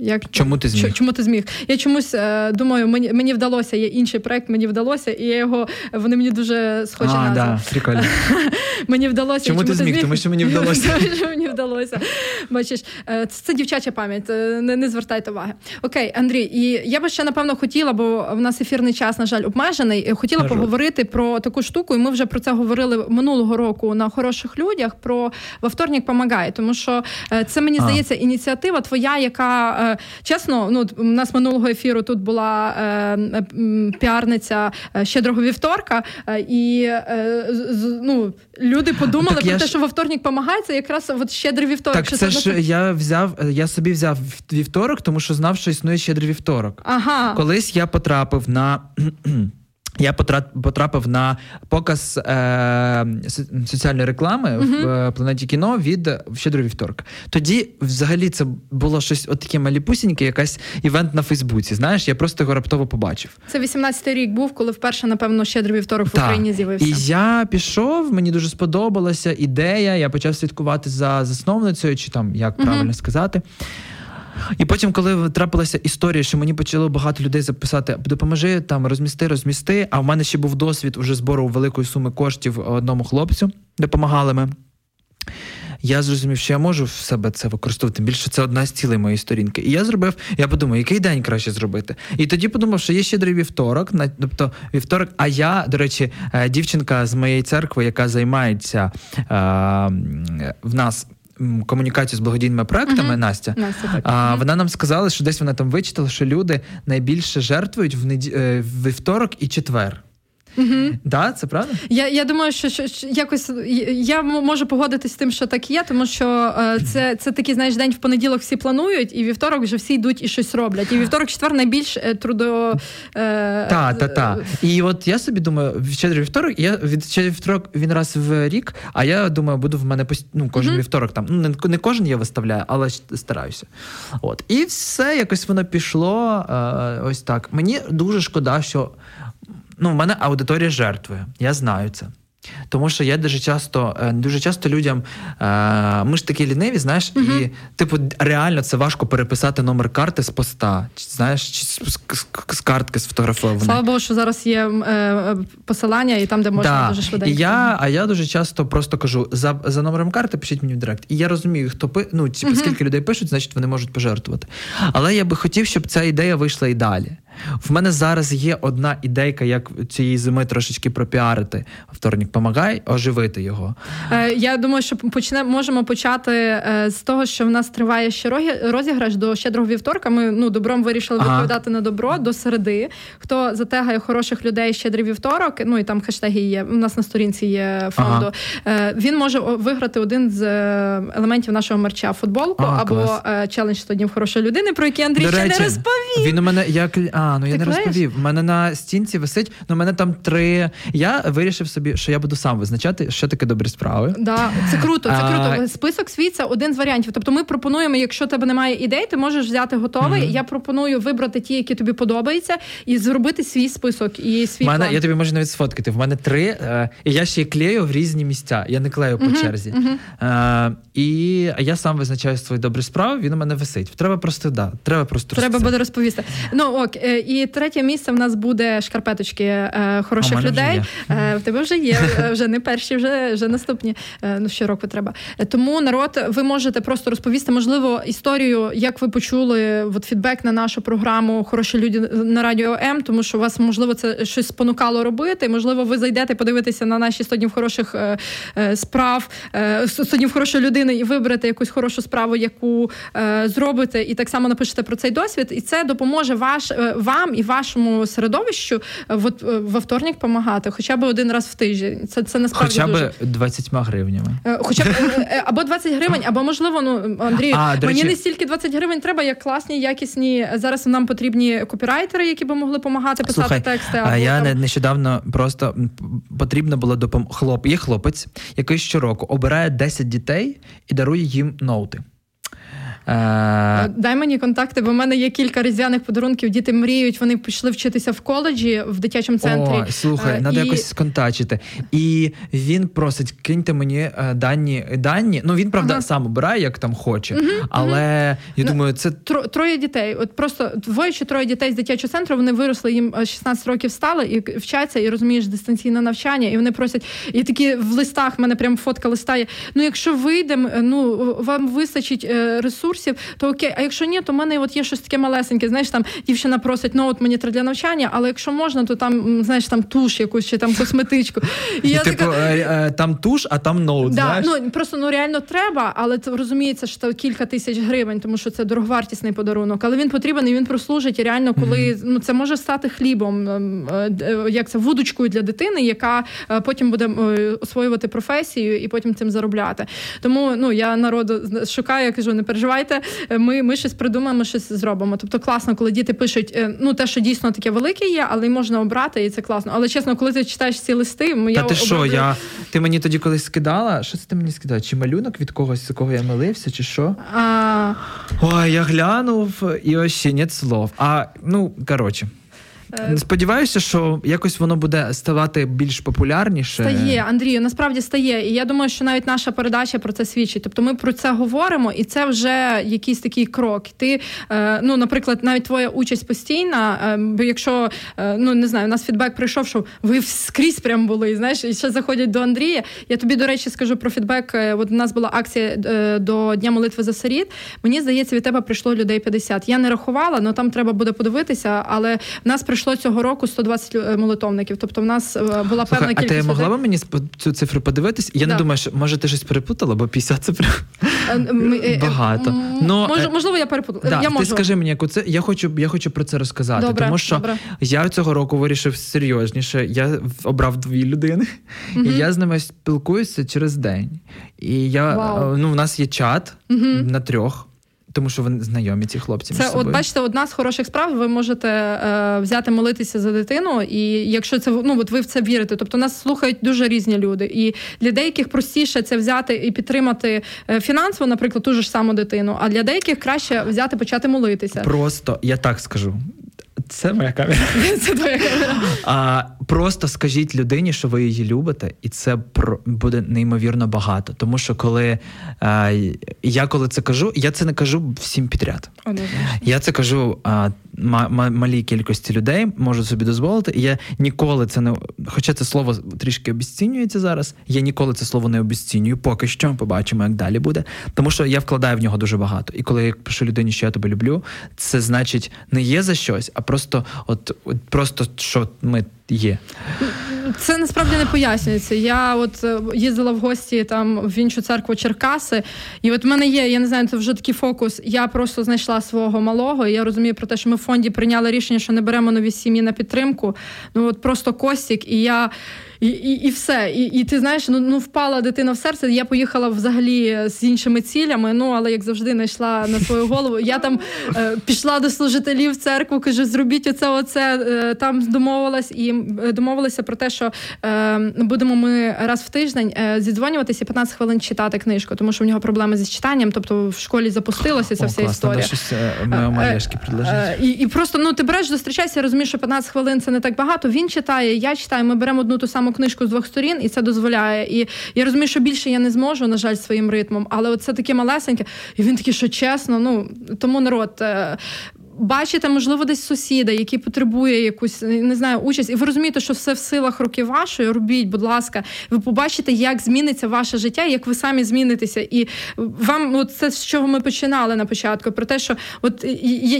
Е, як Чому ти зміг? Чому ти зміг? Я чомусь е, думаю, мені мені вдалося. Є інший проект, мені вдалося, і я його вони мені дуже схожі а, Да, прикольно. (laughs) Мені вдалося. Чому, чому ти зміг? Тому що мені вдалося. (laughs) Мені вдалося. Бачиш, е, це дівчача пам'ять. Е, не не звертайте уваги. Окей, Андрій, і я би ще напевно хотіла, бо в нас ефірний час, на жаль, обмежений. Хотіла на поговорити жаль. про таку штуку, і ми вже про це говорили минулого року на хороших людях. Про во вторник помагає, тому що е, це мені здається ініціатива твоя, яка. Чесно, ну у нас минулого ефіру тут була е, піарниця е, щедрого вівторка, е, і е, з, ну, люди подумали так про те, ж... що вівторник вторник помагається, якраз от щедрий вівторок. Так, це ж я взяв, я собі взяв вівторок, тому що знав, що існує щедрий вівторок. Ага. Колись я потрапив на. Я потрапив на показ е, соціальної реклами uh-huh. в е, планеті кіно від щедрий вівторок. Тоді, взагалі, це було щось от таке маліпусіньке, якась івент на Фейсбуці. Знаєш, я просто його раптово побачив. Це 18-й рік був, коли вперше, напевно, щедрий вівторок в так. Україні з'явився. І я пішов, мені дуже сподобалася ідея. Я почав слідкувати за засновницею, чи там як uh-huh. правильно сказати. І потім, коли трапилася історія, що мені почало багато людей записати, допоможи там розмісти, розмісти. А в мене ще був досвід уже збору великої суми коштів одному хлопцю, допомагали ми. Я зрозумів, що я можу в себе це використовувати. Більше це одна з цілей моєї сторінки. І я зробив, я подумав, який день краще зробити. І тоді подумав, що є щедрий вівторок, тобто вівторок. А я, до речі, е, дівчинка з моєї церкви, яка займається е, в нас комунікацію з благодійними проектами uh-huh. Настя. Настя. А, Вона нам сказала, що десь вона там вичитала, що люди найбільше жертвують в неді... Е, вівторок і четвер. Угу. Да, це правда? Я я думаю, що, що, що якось я можу погодитись з тим, що так є, тому що е, це це такий знаєш день в понеділок всі планують, і вівторок вже всі йдуть і щось роблять. І вівторок, четвер найбільш е, трудо. Е, та, та, та. І от я собі думаю, щедрий вівторок, я від щедрий вівторок він раз в рік, а я думаю, буду в мене пост... ну, кожен угу. вівторок там. Ну, не, не кожен я виставляю, але стараюся. От. І все якось воно пішло. Е, ось так. Мені дуже шкода, що ну, в мене аудиторія жертви. Я знаю це. Тому що я дуже часто е, дуже часто людям е, ми ж такі ліниві, знаєш, uh-huh. і типу реально це важко переписати номер карти з поста, знаєш, чи з, з, з картки сфотографованої. Слава Богу, що зараз є е, посилання, і там, де можна да. дуже швиденько. І я, А я дуже часто просто кажу: за за номером карти пишіть мені в директ. І я розумію, хто пи, ну, типу, uh-huh. скільки людей пишуть, значить вони можуть пожертвувати. Але я би хотів, щоб ця ідея вийшла і далі. В мене зараз є одна ідейка, як цієї зими трошечки пропіарити. Вторник помагай, оживити його. Е, Я думаю, що почне можемо почати е, з того, що в нас триває ще розіграш до щедрого вівторка. Ми ну добром вирішили ага. відповідати на добро до середи. Хто затегає хороших людей щедрий вівторок? Ну і там хештеги є. У нас на сторінці є фонду. Ага. Е, Він може виграти один з е, елементів нашого мерча футболку ага, або клас. Е, челендж 100 днів хорошої людини, про який Андрій до ще речі, не розповів. Він у мене як а, ну я не клеїш? розповів. У мене на стінці висить, ну в мене там три. Я вирішив собі, що я буду сам визначати, що таке добрі справи. Да, Це круто, це круто. Список свій це один з варіантів. Тобто ми пропонуємо, якщо тебе немає ідей, ти можеш взяти готовий. Mm-hmm. Я пропоную вибрати ті, які тобі подобаються, і зробити свій список і свій мене, план. Я тобі можу навіть сфоткати. В мене три, е, і я ще й клею в різні місця. Я не клею mm-hmm. по черзі. Mm-hmm. Е, і я сам визначаю свої добрі справи, він у мене висить. Треба просто да, треба просто Треба буде розповісти. Ну ок, е, і третє місце в нас буде шкарпеточки е, хороших людей. Е, в тебе вже є, е, вже не перші, вже вже наступні. Е, ну щороку треба. Тому народ, ви можете просто розповісти, можливо, історію, як ви почули от, фідбек на нашу програму Хороші люди на радіо М, тому що у вас можливо це щось спонукало робити. Можливо, ви зайдете подивитися на наші 100 днів хороших справ, 100 днів хорошої людини і виберете якусь хорошу справу, яку зробите, і так само напишете про цей досвід, і це допоможе ваш вам і вашому середовищу от, в вторник допомагати, хоча б один раз в тиждень. Це це насправді хоча б 20 гривнями. Хоча б або 20 гривень, або можливо, ну Андрій, а, мені речі... не стільки 20 гривень треба, як класні, якісні. Зараз нам потрібні копірайтери, які би могли допомагати писати Слухай, тексти. Або, я там... нещодавно просто потрібно було допомогти. Хлоп, є хлопець, який щороку обирає 10 дітей і дарує їм ноути. Е, Дай мені контакти, бо в мене є кілька різдвяних подарунків. Діти мріють, вони пішли вчитися в коледжі в дитячому центрі. О, Слухай, треба і... якось сконтачити. І він просить, киньте мені е, дані. дані. Ну він правда ага. сам обирає, як там хоче, угу, але угу. я ну, думаю, це троє дітей. От просто двоє чи троє дітей з дитячого центру. Вони виросли їм 16 е, років стали і вчаться, і розумієш дистанційне навчання. І вони просять, і такі в листах мене прям фотка листає. Ну, якщо вийдемо, ну вам вистачить ресурс курсів, то окей, а якщо ні, то в мене от є щось таке малесеньке. Знаєш, там дівчина просить, ну от мені треба для навчання, але якщо можна, то там знаєш там туш якусь чи там косметичку. (laughs) І, я типу, така... Е, е, там туш, а там ноут. Да, знаєш? Ну просто ну реально треба, але це розуміється, що це кілька тисяч гривень, тому що це дороговартісний подарунок. Але він потрібен і він прослужить. І реально, коли mm-hmm. ну це може стати хлібом, ем, е, як це вудочкою для дитини, яка потім буде освоювати професію і потім цим заробляти. Тому ну я народу шукаю, я кажу, не переживайте давайте ми ми щось придумаємо, щось зробимо. Тобто класно, коли діти пишуть, ну те, що дійсно таке велике є, але й можна обрати, і це класно. Але чесно, коли ти читаєш ці листи, Та я ти що, я ти мені тоді колись скидала? Що це ти мені скидала? Чи малюнок від когось, з кого я милився, чи що? А... Ой, я глянув і ось ще нет слов. А ну коротше. Е, Сподіваюся, що якось воно буде ставати більш популярніше. Стає, Андрію, насправді стає. І я думаю, що навіть наша передача про це свідчить. Тобто ми про це говоримо, і це вже якийсь такий крок. Ти, е, ну, наприклад, навіть твоя участь постійна. Е, бо якщо ну не знаю, у нас фідбек прийшов, що ви скрізь прям були, знаєш, і ще заходять до Андрія. Я тобі, до речі, скажу про фідбек. От у нас була акція до Дня молитви за сиріт. Мені здається, від тебе прийшло людей 50. Я не рахувала, але там треба буде подивитися. Але в нас прийшло прийшло цього року 120 е, молитовників. Тобто, в нас е, була певна Слухай, кількість. А ти могла б мені цю цифру подивитись? Я да. не думаю, що може ти щось перепутала, бо 50 це е, багато. Но, Мож, можливо, я перепутала. Да, я можу. Ти скажи мені, яку це я хочу, я хочу про це розказати. Добре, тому що добре. я цього року вирішив серйозніше. Я обрав дві людини, mm і я з ними спілкуюся через день. І я Вау. ну, в нас є чат mm на трьох. Тому що вони знайомі ці хлопці. Це між собою. от бачите, одна з хороших справ. Ви можете е, взяти молитися за дитину, і якщо це ну от ви в це вірите, тобто нас слухають дуже різні люди. І для деяких простіше це взяти і підтримати е, фінансово, наприклад, ту ж саму дитину. А для деяких краще взяти почати молитися. Просто я так скажу. Це моя камера. (laughs) Це твоя камера. А, Просто скажіть людині, що ви її любите, і це буде неймовірно багато. Тому що коли а, я коли це кажу, я це не кажу всім підряд. О, я це кажу а, малій кількості людей, можу собі дозволити. І я ніколи це не хоча це слово трішки обіцінюється зараз. Я ніколи це слово не обіцінюю. Поки що побачимо, як далі буде. Тому що я вкладаю в нього дуже багато. І коли я пишу людині, що я тебе люблю, це значить не є за щось, а просто, от, от просто що ми є. Це насправді не пояснюється. Я от е, їздила в гості там в іншу церкву Черкаси, і от в мене є, я не знаю, це вже такий фокус. Я просто знайшла свого малого. і Я розумію про те, що ми в фонді прийняли рішення, що не беремо нові сім'ї на підтримку. Ну от просто Костік, і я і і, і все. І і ти знаєш, ну ну впала дитина в серце. Я поїхала взагалі з іншими цілями. Ну але як завжди, знайшла на свою голову. Я там е, пішла до служителів церкву, кажу, зробіть оце, оце е, там домовилась і е, домовилася про те, що е, будемо ми раз в тиждень е, зідзвонюватися 15 хвилин читати книжку, тому що в нього проблеми зі читанням. Тобто в школі запустилася ця О, вся класно, історія. Щось, малешки і, і просто ну ти береш, зустрічайся, розумієш, що 15 хвилин це не так багато. Він читає, я читаю. Ми беремо одну ту саму саму книжку з двох сторін, і це дозволяє. І я розумію, що більше я не зможу, на жаль, своїм ритмом, але це таке малесеньке, і він такий, що чесно, ну тому народ. Е, бачите, можливо, десь сусіда, який потребує якусь не знаю участь, і ви розумієте, що все в силах руки вашої. Робіть, будь ласка, ви побачите, як зміниться ваше життя, як ви самі змінитеся. І вам от це з чого ми починали на початку, про те, що от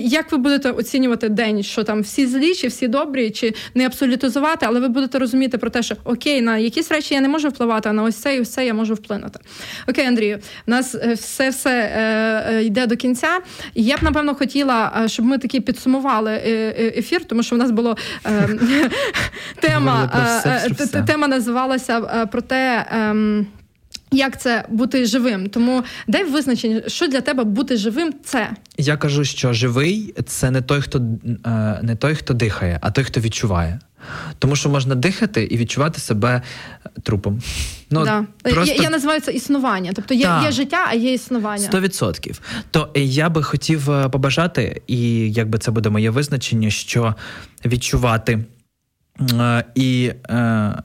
як ви будете оцінювати день, що там всі злі, чи всі добрі, чи не абсолютизувати, але ви будете розуміти про те, що окей, на якісь речі я не можу впливати, а на ось це і ось це я можу вплинути. Окей, Андрію, у нас е, все все е, е, йде до кінця. Я б напевно хотіла, щоб ми такі підсумували е, е, ефір, тому що в нас було е, (laughs) тема тема називалася про те. Ем, як це бути живим? Тому дай визначення, що для тебе бути живим це. Я кажу, що живий це не той, хто не той, хто дихає, а той, хто відчуває. Тому що можна дихати і відчувати себе трупом. Ну, да. просто... Я я називаю це існування. Тобто є є життя, а є існування. Сто відсотків. То я би хотів е, побажати, і якби це буде моє визначення, що відчувати е, і е,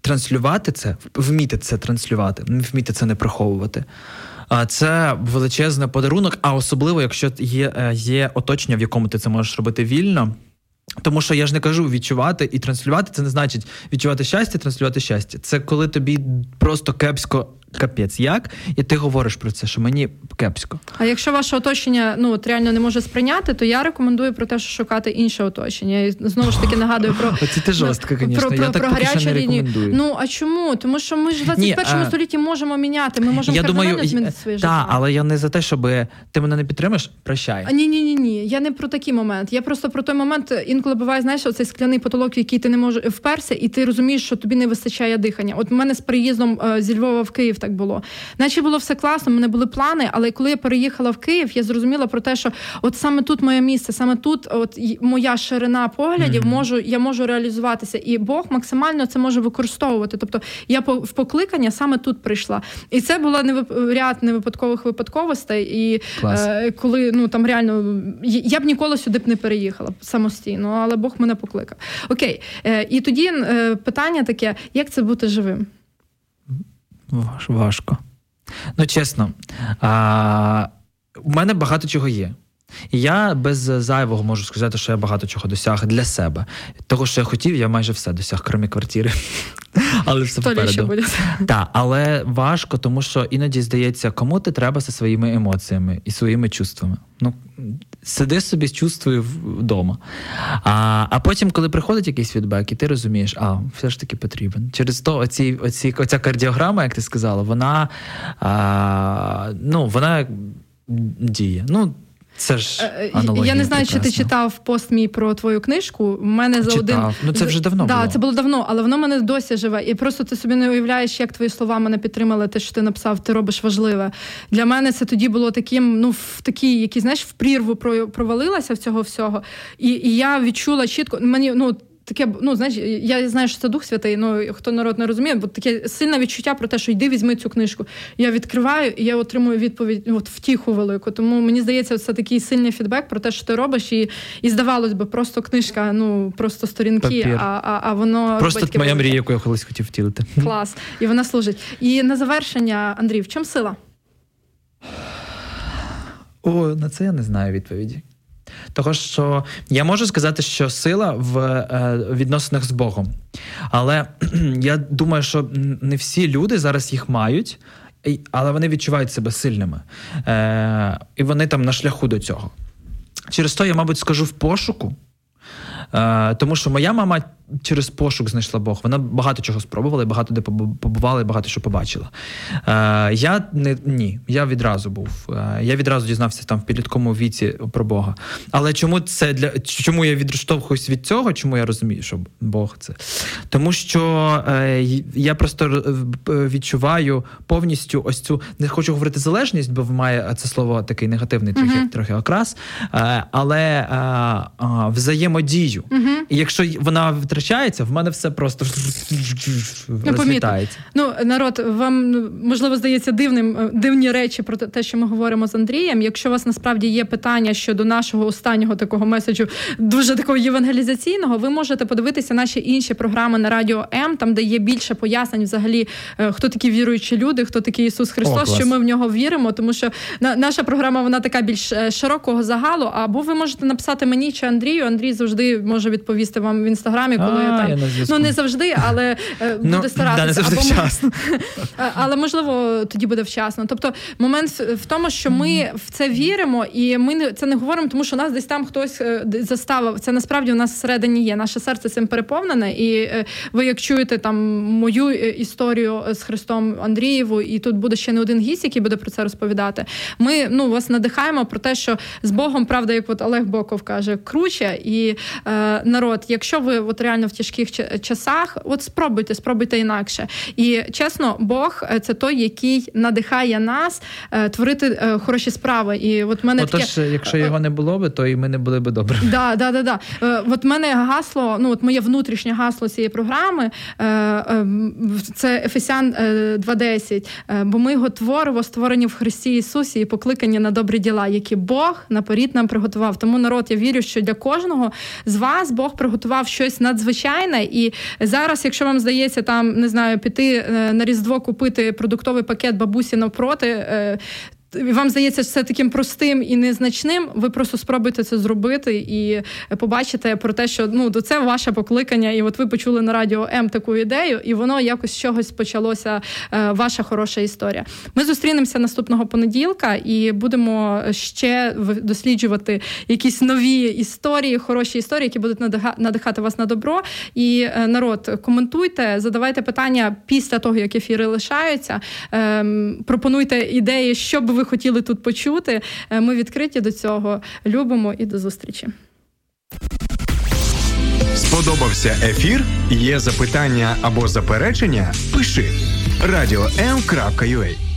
транслювати це, вміти це транслювати, вміти це не приховувати. Це величезний подарунок, а особливо, якщо є, е, є оточення, в якому ти це можеш робити вільно. Тому що я ж не кажу відчувати і транслювати, це не значить відчувати щастя, транслювати щастя. Це коли тобі просто кепсько капець як, і ти говориш про це, що мені кепсько. А якщо ваше оточення ну от реально не може сприйняти, то я рекомендую про те, що шукати інше оточення. І знову ж таки нагадую про (laughs) Оці ти жорстко, звісно. Про, я про, про гарячу лінію. Ну а чому? Тому що ми ж в 21 столітті можемо міняти. Ми можемо я думаю, змінити своє життя. Так, але я не за те, щоб ти мене не підтримаєш, прощай. А ні, ні, ні, ні. Я не про такий момент. Я просто про той момент, інколи буває, знаєш, оцей скляний потолок, який ти не можеш вперся, і ти розумієш, що тобі не вистачає дихання. От в мене з приїздом е, зі Львова в Київ так було. Наче було все класно, в мене були плани, але коли я переїхала в Київ, я зрозуміла про те, що от саме тут моє місце, саме тут, от моя ширина поглядів, mm-hmm. можу я можу реалізуватися, і Бог максимально це може використовувати. Тобто я в покликання саме тут прийшла, і це була не ряд невипадкових випадковостей. І е, коли ну там реально я б ніколи сюди б не переїхала самостійно, але Бог мене покликав. Окей, е, і тоді е, питання таке: як це бути живим? Важко. Ну, чесно, а, у мене багато чого є. І я без зайвого можу сказати, що я багато чого досяг для себе. Того, що я хотів, я майже все досяг, крім квартири. (laughs) Але все попереду. Так, але важко, тому що іноді здається, кому ти треба зі своїми емоціями і своїми чувствами. Ну, сиди собі з чувствою вдома. А а потім, коли приходить якийсь фідбек, і ти розумієш, а все ж таки потрібен. Через то оці, оці, оця кардіограма, як ти сказала, вона а, ну, вона діє. Ну, це ж е, аналогія Я не знаю, прекрасна. чи ти читав пост мій про твою книжку. У мене за один ну це вже давно. Да, було. це було давно, але воно мене досі живе. І просто ти собі не уявляєш, як твої слова мене підтримали. Те, що ти написав, ти робиш важливе. Для мене це тоді було таким, ну в такій, які знаєш, в прірву провалилася в цього всього. І і я відчула чітко. Мені ну таке, ну знаєш, я знаю, що це Дух Святий, ну хто народ не розуміє, бо таке сильне відчуття про те, що йди, візьми цю книжку. Я відкриваю і я отримую відповідь от втіху велику. Тому мені здається, це такий сильний фідбек про те, що ти робиш, і і здавалось би, просто книжка, ну просто сторінки, а а, а воно просто робить моя мрія, яку я колись хотів втілити. Клас, і вона служить. І на завершення, Андрій, в чому сила? О, на це я не знаю відповіді. Того, що я можу сказати, що сила в е, відносинах з Богом. Але (clears throat) я думаю, що не всі люди зараз їх мають, але вони відчувають себе сильними. Е, І вони там на шляху до цього. Через то я, мабуть, скажу в пошуку. Е, Тому що моя мама через пошук знайшла Бог. Вона багато чого спробувала, багато де побувала, і багато що побачила. Е, Я не ні, я відразу був. Е, я відразу дізнався там в підлітковому віці про Бога. Але чому це для чому я відштовхуюсь від цього? Чому я розумію, що Бог це? Тому що е, я просто е, відчуваю повністю ось цю не хочу говорити залежність, бо має це слово такий негативний трохи uh-huh. трохи окрас, е, але е, взаємодію. Uh-huh. І якщо вона втрачається, в мене все просто розлітається. Ну, народ, вам ну, можливо здається дивним е, дивні речі про те, що ми говоримо з Андрієм. Якщо у вас насправді є питання щодо нашого останнього такого меседжу, дуже такого євангелізаційного, ви можете подивитися наші інші програми на радіо М, там де є більше пояснень, взагалі, е, хто такі віруючі люди, хто такий Ісус Христос, О, що ми в нього віримо, тому що наша програма вона така більш е, широкого загалу. Або ви можете написати мені чи Андрію. Андрій завжди може відповісти вам в інстаграмі коли а, там я ну не завжди, але е, ну, буде старатися. Да, не завжди Або, вчасно. (laughs) Але можливо тоді буде вчасно. Тобто, момент в тому, що ми в це віримо, і ми це не говоримо, тому що нас десь там хтось е, заставив. Це насправді у нас всередині є. Наше серце цим переповнене, і е, ви, як чуєте там мою історію з Христом Андрієву, і тут буде ще не один гість, який буде про це розповідати. Ми ну вас надихаємо про те, що з Богом, правда, як от Олег Боков каже, круче і е, народ, якщо ви от реально в тяжких часах, от спробуйте, спробуйте інакше. І чесно, Бог е, це той, який надихає нас е, творити е, хороші справи. І от мене Отож, таке... якщо його не було би, то і ми не були би добре. (laughs) Да, да, да, да. От мене гасло, ну от моє внутрішнє гасло цієї програми це Ефесян 2.10, бо ми його творимо, створені в Христі Ісусі і покликані на добрі діла, які Бог наперед нам приготував. Тому народ, я вірю, що для кожного з вас Бог приготував щось надзвичайне. І зараз, якщо вам здається, там не знаю, піти е, на різдво купити продуктовий пакет бабусі навпроти. Вам здається, це таким простим і незначним. Ви просто спробуйте це зробити і побачите про те, що ну до це ваше покликання, і от ви почули на радіо М таку ідею, і воно якось з чогось почалося. Е, ваша хороша історія. Ми зустрінемося наступного понеділка і будемо ще досліджувати якісь нові історії, хороші історії, які будуть надихати вас на добро. І е, народ, коментуйте, задавайте питання після того, як ефіри лишаються. Ем, пропонуйте ідеї, що б ви ви хотіли тут почути. Е, ми відкриті до цього. Любимо і до зустрічі. Сподобався ефір? Є запитання або заперечення? Пиши радіом.ua